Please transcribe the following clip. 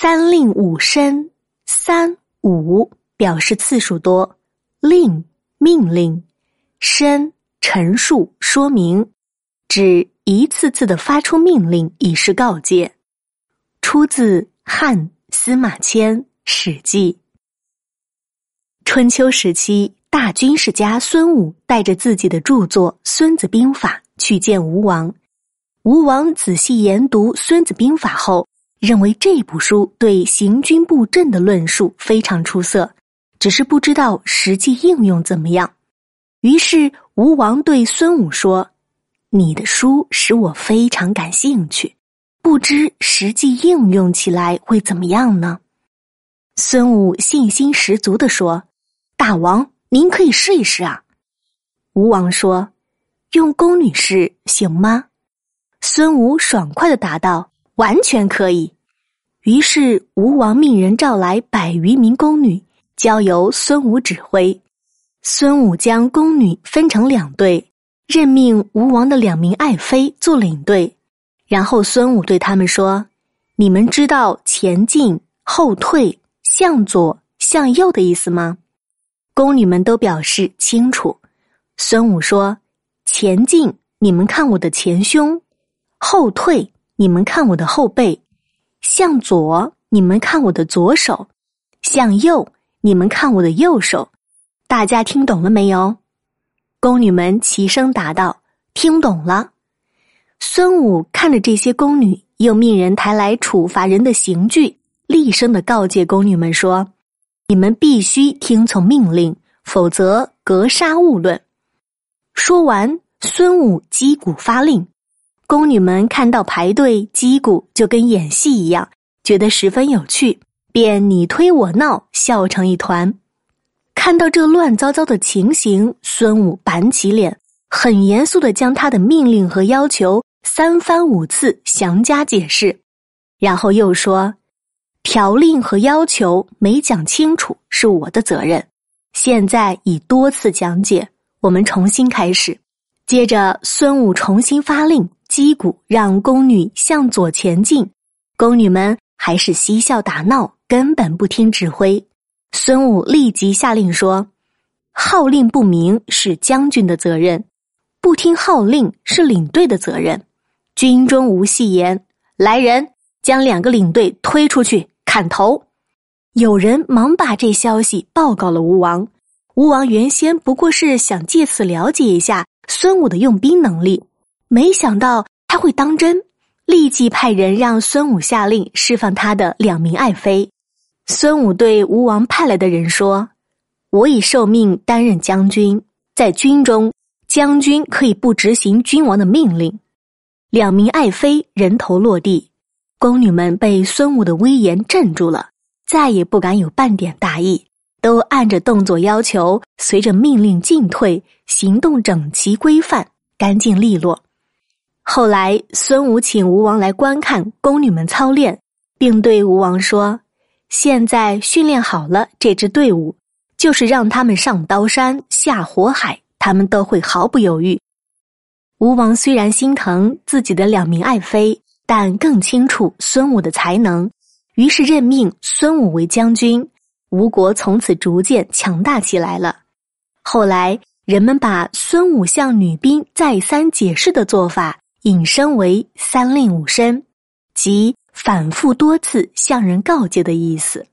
三令五申，三五表示次数多，令命令，申陈述说明，指一次次的发出命令以示告诫。出自汉司马迁《史记》。春秋时期，大军事家孙武带着自己的著作《孙子兵法》去见吴王。吴王仔细研读《孙子兵法》后，认为这部书对行军布阵的论述非常出色，只是不知道实际应用怎么样。于是吴王对孙武说：“你的书使我非常感兴趣。”不知实际应用起来会怎么样呢？孙武信心十足的说：“大王，您可以试一试啊。”吴王说：“用宫女试行吗？”孙武爽快的答道：“完全可以。”于是吴王命人召来百余名宫女，交由孙武指挥。孙武将宫女分成两队，任命吴王的两名爱妃做领队。然后孙武对他们说：“你们知道前进、后退、向左、向右的意思吗？”宫女们都表示清楚。孙武说：“前进，你们看我的前胸；后退，你们看我的后背；向左，你们看我的左手；向右，你们看我的右手。”大家听懂了没有？宫女们齐声答道：“听懂了。”孙武看着这些宫女，又命人抬来处罚人的刑具，厉声的告诫宫女们说：“你们必须听从命令，否则格杀勿论。”说完，孙武击鼓发令，宫女们看到排队击鼓就跟演戏一样，觉得十分有趣，便你推我闹，笑成一团。看到这乱糟糟的情形，孙武板起脸，很严肃的将他的命令和要求。三番五次详加解释，然后又说：“条令和要求没讲清楚是我的责任，现在已多次讲解，我们重新开始。”接着，孙武重新发令，击鼓让宫女向左前进。宫女们还是嬉笑打闹，根本不听指挥。孙武立即下令说：“号令不明是将军的责任，不听号令是领队的责任。”军中无戏言，来人，将两个领队推出去砍头。有人忙把这消息报告了吴王。吴王原先不过是想借此了解一下孙武的用兵能力，没想到他会当真，立即派人让孙武下令释放他的两名爱妃。孙武对吴王派来的人说：“我已受命担任将军，在军中，将军可以不执行君王的命令。”两名爱妃人头落地，宫女们被孙武的威严镇住了，再也不敢有半点大意，都按着动作要求，随着命令进退，行动整齐规范，干净利落。后来，孙武请吴王来观看宫女们操练，并对吴王说：“现在训练好了这支队伍，就是让他们上刀山下火海，他们都会毫不犹豫。”吴王虽然心疼自己的两名爱妃，但更清楚孙武的才能，于是任命孙武为将军。吴国从此逐渐强大起来了。后来，人们把孙武向女兵再三解释的做法引申为“三令五申”，即反复多次向人告诫的意思。